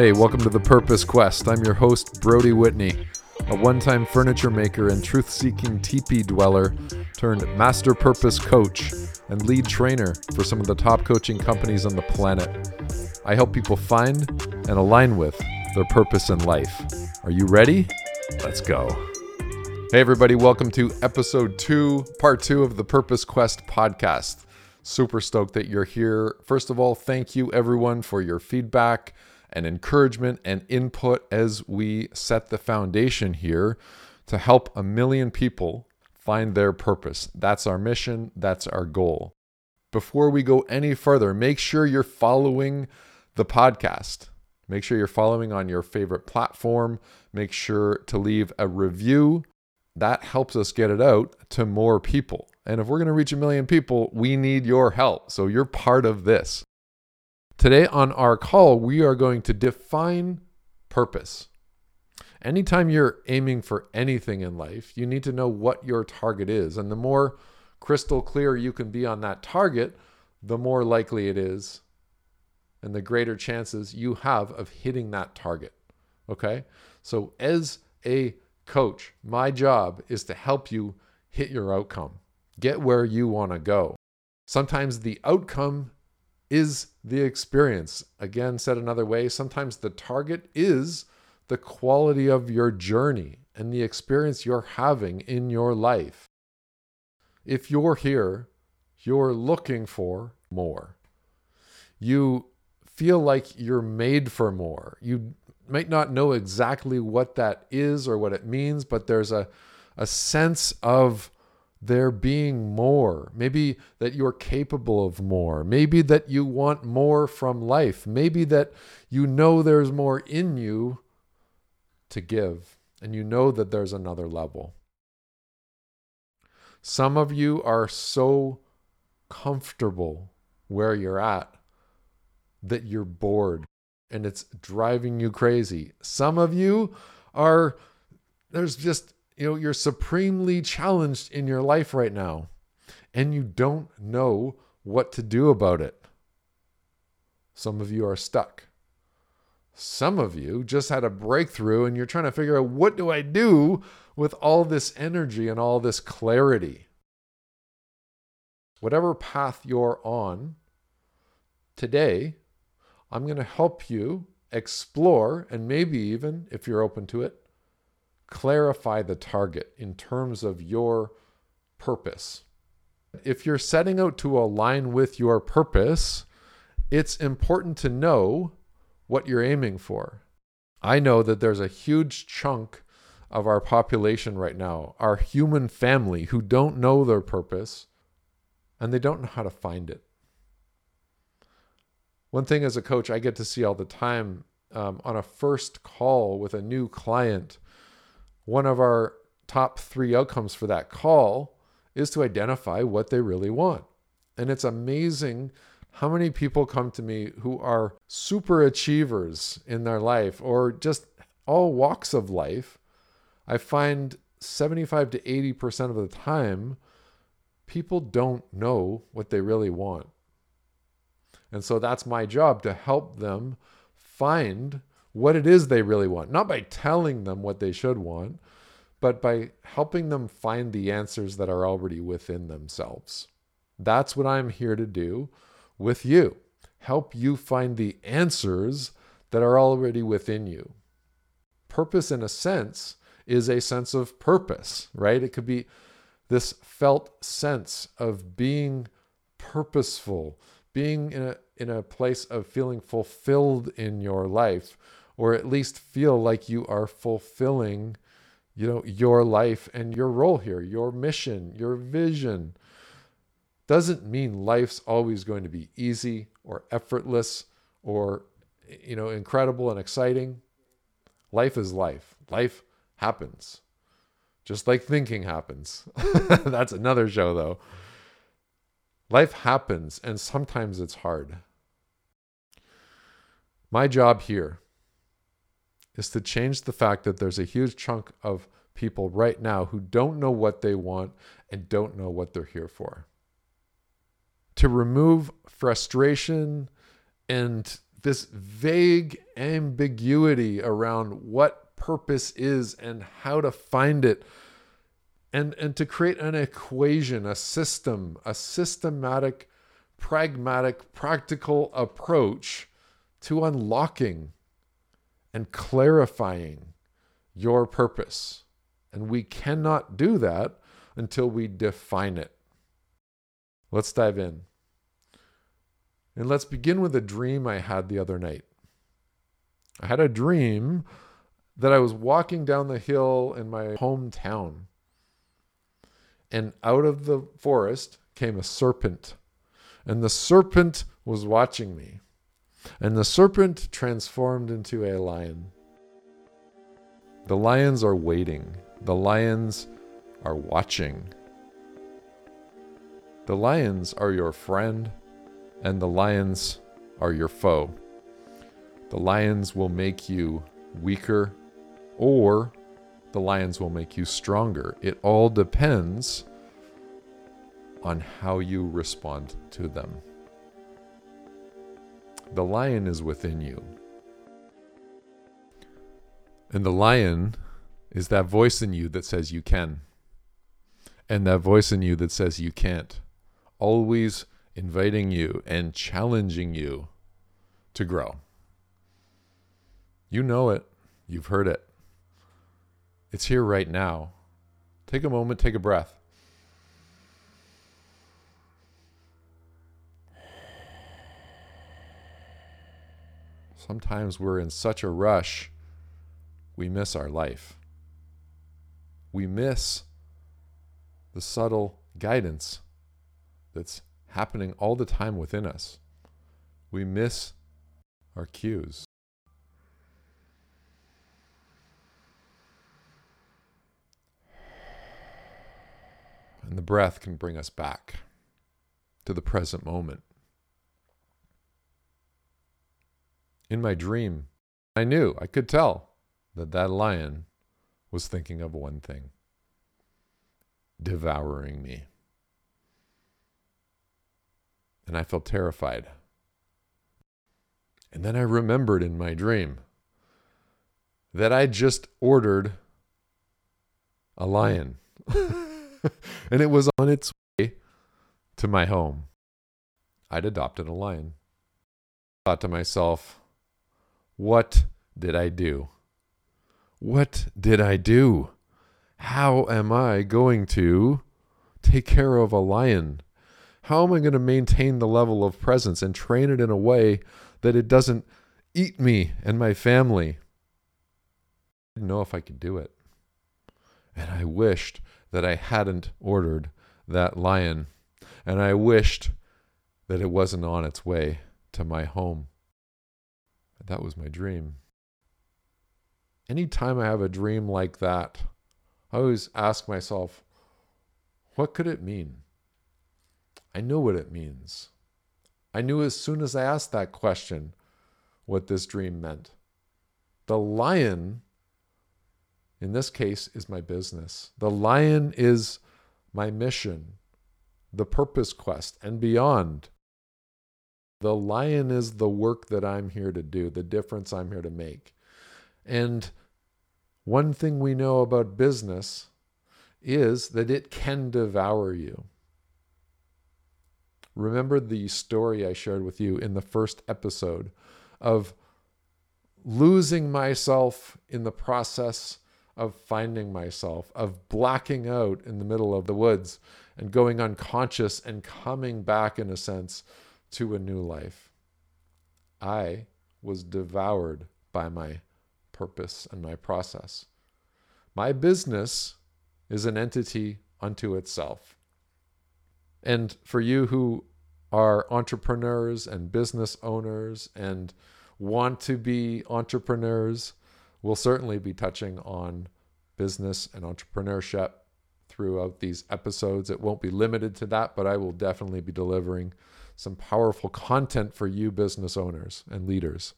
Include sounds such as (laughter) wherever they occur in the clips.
Hey, welcome to the Purpose Quest. I'm your host, Brodie Whitney, a one time furniture maker and truth seeking teepee dweller turned master purpose coach and lead trainer for some of the top coaching companies on the planet. I help people find and align with their purpose in life. Are you ready? Let's go. Hey, everybody, welcome to episode two, part two of the Purpose Quest podcast. Super stoked that you're here. First of all, thank you everyone for your feedback and encouragement and input as we set the foundation here to help a million people find their purpose. That's our mission, that's our goal. Before we go any further, make sure you're following the podcast. Make sure you're following on your favorite platform. Make sure to leave a review. That helps us get it out to more people. And if we're going to reach a million people, we need your help. So you're part of this. Today on our call, we are going to define purpose. Anytime you're aiming for anything in life, you need to know what your target is. And the more crystal clear you can be on that target, the more likely it is and the greater chances you have of hitting that target. Okay? So, as a coach, my job is to help you hit your outcome, get where you want to go. Sometimes the outcome is the experience. Again, said another way, sometimes the target is the quality of your journey and the experience you're having in your life. If you're here, you're looking for more. You feel like you're made for more. You might not know exactly what that is or what it means, but there's a, a sense of there being more. Maybe that you're capable of more. Maybe that you want more from life. Maybe that you know there's more in you to give and you know that there's another level. Some of you are so comfortable where you're at that you're bored and it's driving you crazy. Some of you are, there's just you know, you're supremely challenged in your life right now and you don't know what to do about it. Some of you are stuck. Some of you just had a breakthrough and you're trying to figure out what do I do with all this energy and all this clarity. Whatever path you're on today, I'm going to help you explore and maybe even, if you're open to it, clarify the target in terms of your purpose. If you're setting out to align with your purpose, it's important to know what you're aiming for. I know that there's a huge chunk of our population right now, our human family, who don't know their purpose and they don't know how to find it. One thing as a coach I get to see all the time um, on a first call with a new client one of our top three outcomes for that call is to identify what they really want. And it's amazing how many people come to me who are super achievers in their life or just all walks of life. I find 75 to 80% of the time, people don't know what they really want. And so that's my job to help them find what it is they really want, not by telling them what they should want, but by helping them find the answers that are already within themselves. That's what I'm here to do with you. Help you find the answers that are already within you. Purpose, in a sense, is a sense of purpose, right? It could be this felt sense of being purposeful, being in a, in a place of feeling fulfilled in your life, or at least feel like you are fulfilling you know your life and your role here your mission your vision. Doesn't mean life's always going to be easy or effortless or you know incredible and exciting. Life is life. Life happens. Just like thinking happens. (laughs) That's another show though. Life happens and sometimes it's hard. My job here is to change the fact that there's a huge chunk of people right now who don't know what they want and don't know what they're here for. To remove frustration and this vague ambiguity around what purpose is and how to find it and and to create an equation a system a systematic pragmatic practical approach to unlocking and clarifying your purpose. And we cannot do that until we define it. Let's dive in. And let's begin with a dream i had the other night. I had a dream that i was walking down the hill in my hometown. And out of the forest came a serpent. And the serpent was watching me. And the serpent transformed into a lion. The lions are waiting. The lions are watching. The lions are your friend, and the lions are your foe. The lions will make you weaker, or the lions will make you stronger. It all depends on how you respond to them. The lion is within you. And the lion is that voice in you that says you can, and that voice in you that says you can't, always inviting you and challenging you to grow. You know it, you've heard it. It's here right now. Take a moment, take a breath. Sometimes we're in such a rush, we miss our life. We miss the subtle guidance that's happening all the time within us. We miss our cues. And the breath can bring us back to the present moment. In my dream, I knew, I could tell that that lion was thinking of one thing devouring me. And I felt terrified. And then I remembered in my dream that I just ordered a lion. (laughs) and it was on its way to my home. I'd adopted a lion. I thought to myself, what did I do? What did I do? How am I going to take care of a lion? How am I going to maintain the level of presence and train it in a way that it doesn't eat me and my family? I didn't know if I could do it. And I wished that I hadn't ordered that lion. And I wished that it wasn't on its way to my home. That was my dream. Anytime I have a dream like that, I always ask myself, what could it mean? I know what it means. I knew as soon as I asked that question what this dream meant. The lion in this case, is my business. The lion is my mission, the purpose quest, and beyond. The lion is the work that I'm here to do, the difference I'm here to make. And one thing we know about business is that it can devour you. Remember the story I shared with you in the first episode of losing myself in the process of finding myself, of blacking out in the middle of the woods and going unconscious and coming back, in a sense, to a new life. I was devoured by my purpose and my process. My business is an entity unto itself. And for you who are entrepreneurs and business owners and want to be entrepreneurs, We'll certainly be touching on business and entrepreneurship throughout these episodes. It won't be limited to that, but I will definitely be delivering some powerful content for you business owners and leaders.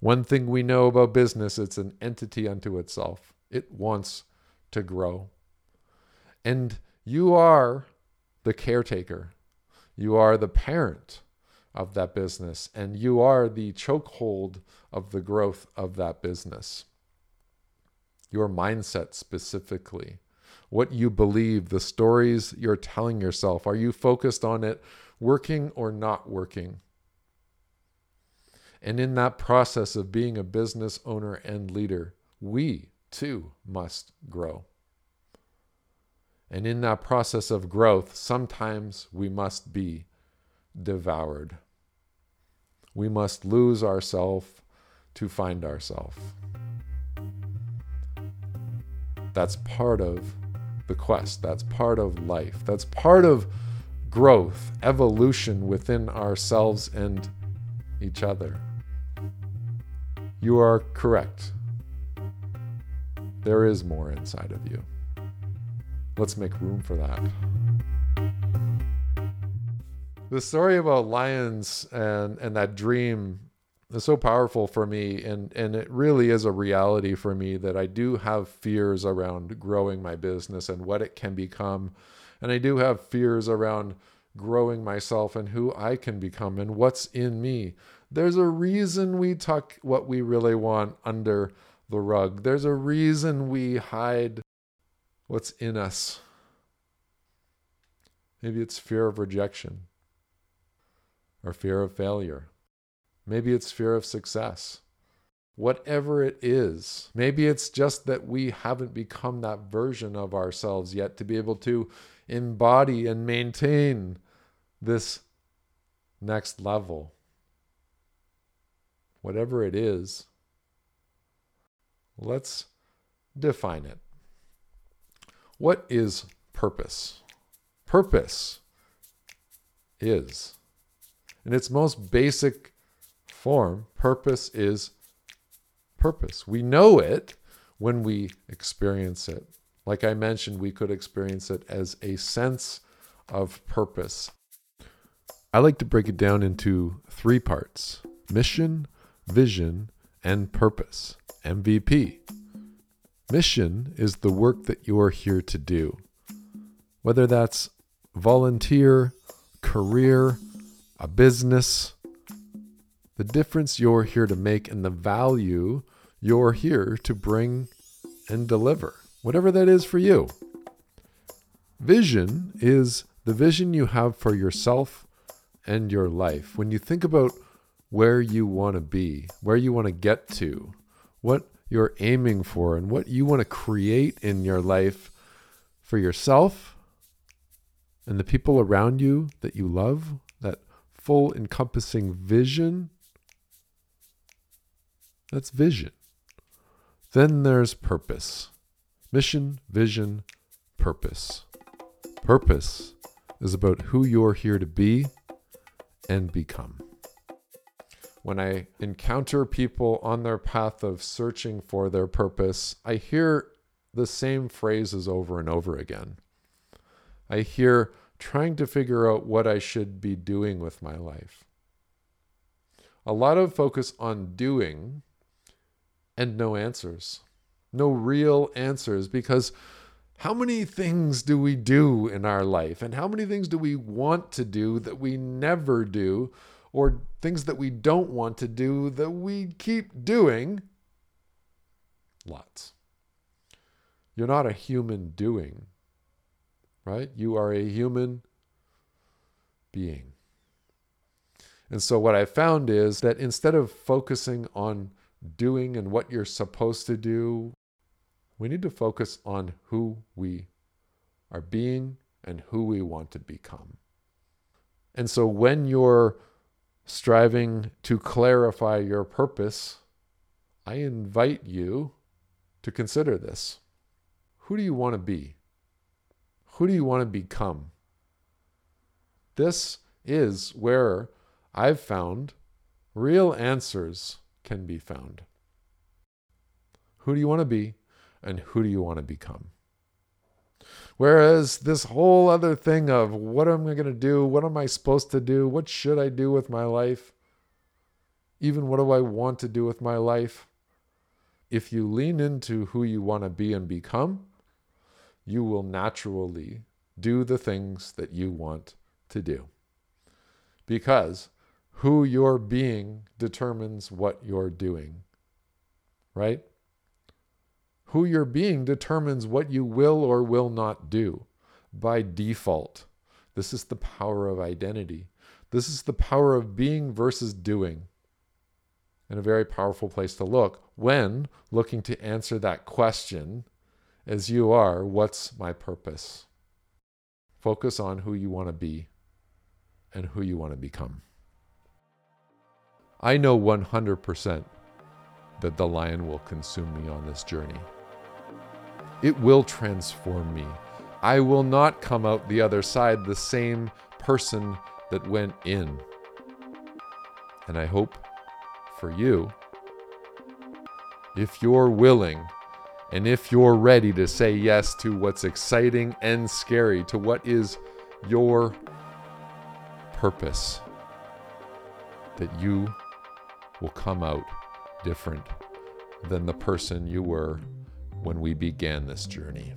One thing we know about business, it's an entity unto itself. It wants to grow. And you are the caretaker. You are the parent of that business, and you are the chokehold of the growth of that business. Your mindset specifically, what you believe, the stories you're telling yourself. Are you focused on it working or not working? And in that process of being a business owner and leader, we too must grow. And in that process of growth, sometimes we must be devoured. We must lose ourselves to find ourselves. That's part of the quest. That's part of life. That's part of growth, evolution within ourselves and each other. You are correct. There is more inside of you. Let's make room for that. The story about lions and, and that dream is so powerful for me and, and it really is a reality for me that I do have fears around growing my business and what it can become. And I do have fears around growing myself and who I can become and what's in me. There's a reason we tuck what we really want under the rug. There's a reason we hide what's in us. Maybe it's fear of rejection or fear of failure. Maybe it's fear of success. Whatever it is, maybe it's just that we haven't become that version of ourselves yet to be able to embody and maintain this next level. Whatever it is, let's define it. What is purpose? Purpose is, in its most basic form, purpose is purpose. We know it when we experience it. Like I mentioned, we could experience it as a sense of purpose. I like to break it down into three parts mission, vision, and purpose. MVP. Mission is the work that you're here to do. Whether that's volunteer, career, a business, the difference you're here to make and the value you're here to bring and deliver, whatever that is for you. Vision is the vision you have for yourself and your life. When you think about where you want to be, where you want to get to, what you're aiming for, and what you want to create in your life for yourself and the people around you that you love, that full encompassing vision, that's vision. Then there's purpose mission, vision, purpose. Purpose is about who you're here to be and become when I encounter people on their path of searching for their purpose, I hear the same phrases over and over again. I hear trying to figure out what I should be doing with my life. A lot of focus on doing and no answers. No real answers because how many things do we do in our life and how many things do we want to do that we never do or things that we don't want to do that we keep doing? Lots. You're not a human doing, right? You are a human being. And so, what I found is that instead of focusing on doing and what you're supposed to do, we need to focus on who we are being and who we want to become. And so, when you're striving to clarify your purpose, I invite you to consider this. Who do you want to be? Who do you want to become? This is where I've found real answers can be found. Who do you want to be and who do you want to become? Whereas this whole other thing of what am I going to do? What am I supposed to do? What should I do with my life? Even what do I want to do with my life? If you lean into who you want to be and become, you will naturally do the things that you want to do. Because who you're being determines what you're doing, right? Who you're being determines what you will or will not do by default. This is the power of identity. This is the power of being versus doing. And a very powerful place to look when looking to answer that question as you are what's my purpose? Focus on who you want to be and who you want to become. I know 100% that the lion will consume me on this journey. It will transform me. I will not come out the other side the same person that went in. And I hope for you, if you're willing and if you're ready to say yes to what's exciting and scary, to what is your purpose, that you will come out different than the person you were when we began this journey.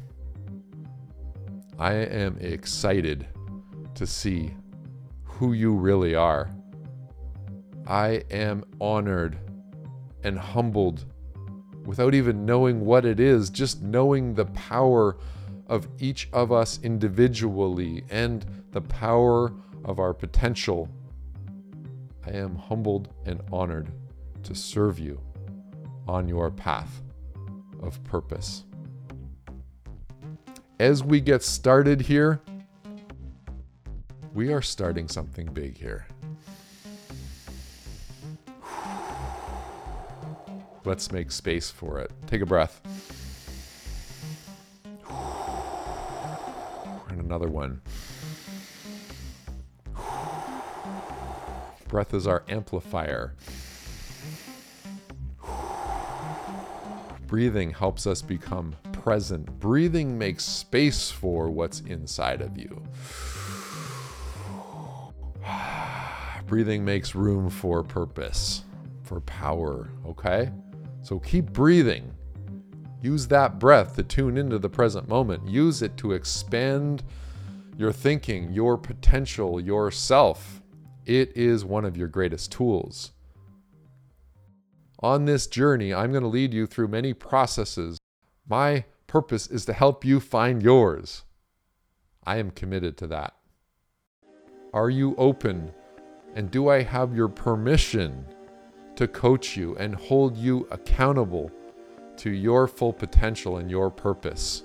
I am excited to see who you really are. I am honored and humbled without even knowing what it is, just knowing the power of each of us individually and the power of our potential. I am humbled and honored to serve you on your path of purpose. As we get started here, we are starting something big here. (sighs) Let's make space for it. Take a breath. (sighs) And another one. Breath is our amplifier. Breathing helps us become present. Breathing makes space for what's inside of you. (sighs) Breathing makes room for purpose, for power, okay? So keep breathing. Use that breath to tune into the present moment. Use it to expand your thinking, your potential, yourself. It is one of your greatest tools. On this journey, I'm going to lead you through many processes. My purpose is to help you find yours. I am committed to that. Are you open? And do I have your permission to coach you and hold you accountable to your full potential and your purpose?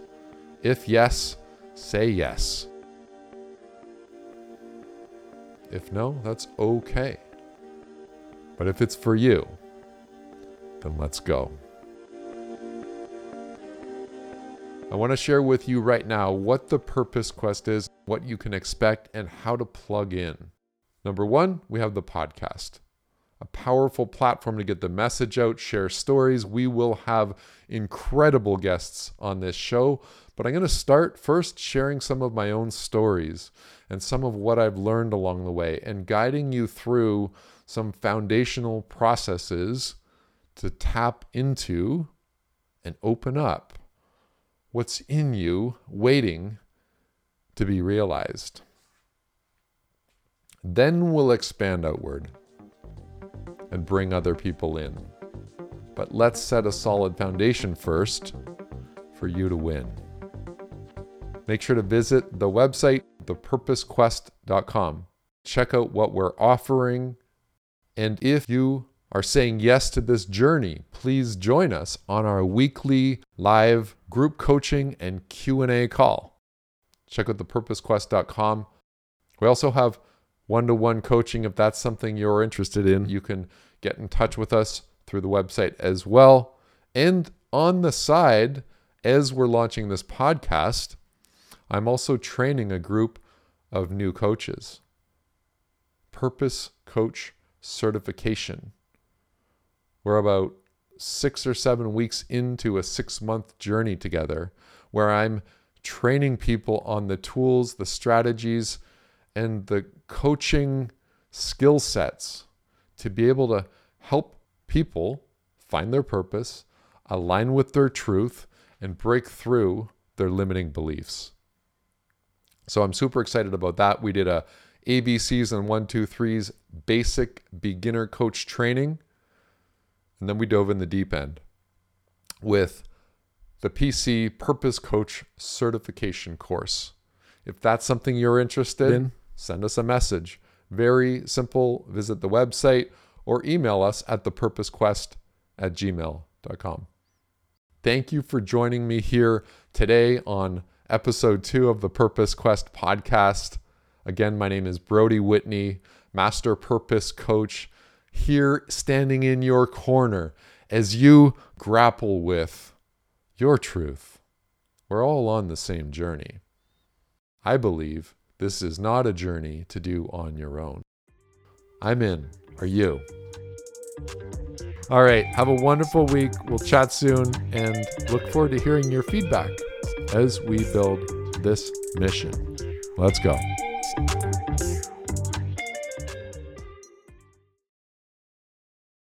If yes, say yes. If no, that's okay. But if it's for you, then let's go. I want to share with you right now what the Purpose Quest is, what you can expect, and how to plug in. Number one, we have the podcast a powerful platform to get the message out, share stories. We will have incredible guests on this show, but I'm going to start first sharing some of my own stories and some of what I've learned along the way and guiding you through some foundational processes to tap into and open up what's in you waiting to be realized. Then we'll expand outward and bring other people in. But let's set a solid foundation first for you to win. Make sure to visit the website, thepurposequest.com. Check out what we're offering. And if you are saying yes to this journey, please join us on our weekly live group coaching and Q&A call. Check out thepurposequest.com. We also have one-to-one coaching if that's something you're interested in. You can get in touch with us through the website as well. And on the side, as we're launching this podcast, I'm also training a group of new coaches. Purpose Coach Certification. We're about six or seven weeks into a six month journey together where I'm training people on the tools, the strategies, and the coaching skill sets to be able to help people find their purpose, align with their truth, and break through their limiting beliefs. So I'm super excited about that. We did a ABCs and 123s basic beginner coach training. And then we dove in the deep end with the PC Purpose Coach certification course. If that's something you're interested in, send us a message. Very simple. Visit the website or email us at thepurposequest at gmail.com. Thank you for joining me here today on episode two of the Purpose Quest podcast. Again, my name is Brodie Whitney, Master Purpose Coach, here standing in your corner as you grapple with your truth. We're all on the same journey. I believe this is not a journey to do on your own. I'm in. Are you? All right. Have a wonderful week. We'll chat soon and look forward to hearing your feedback as we build this mission. Let's go.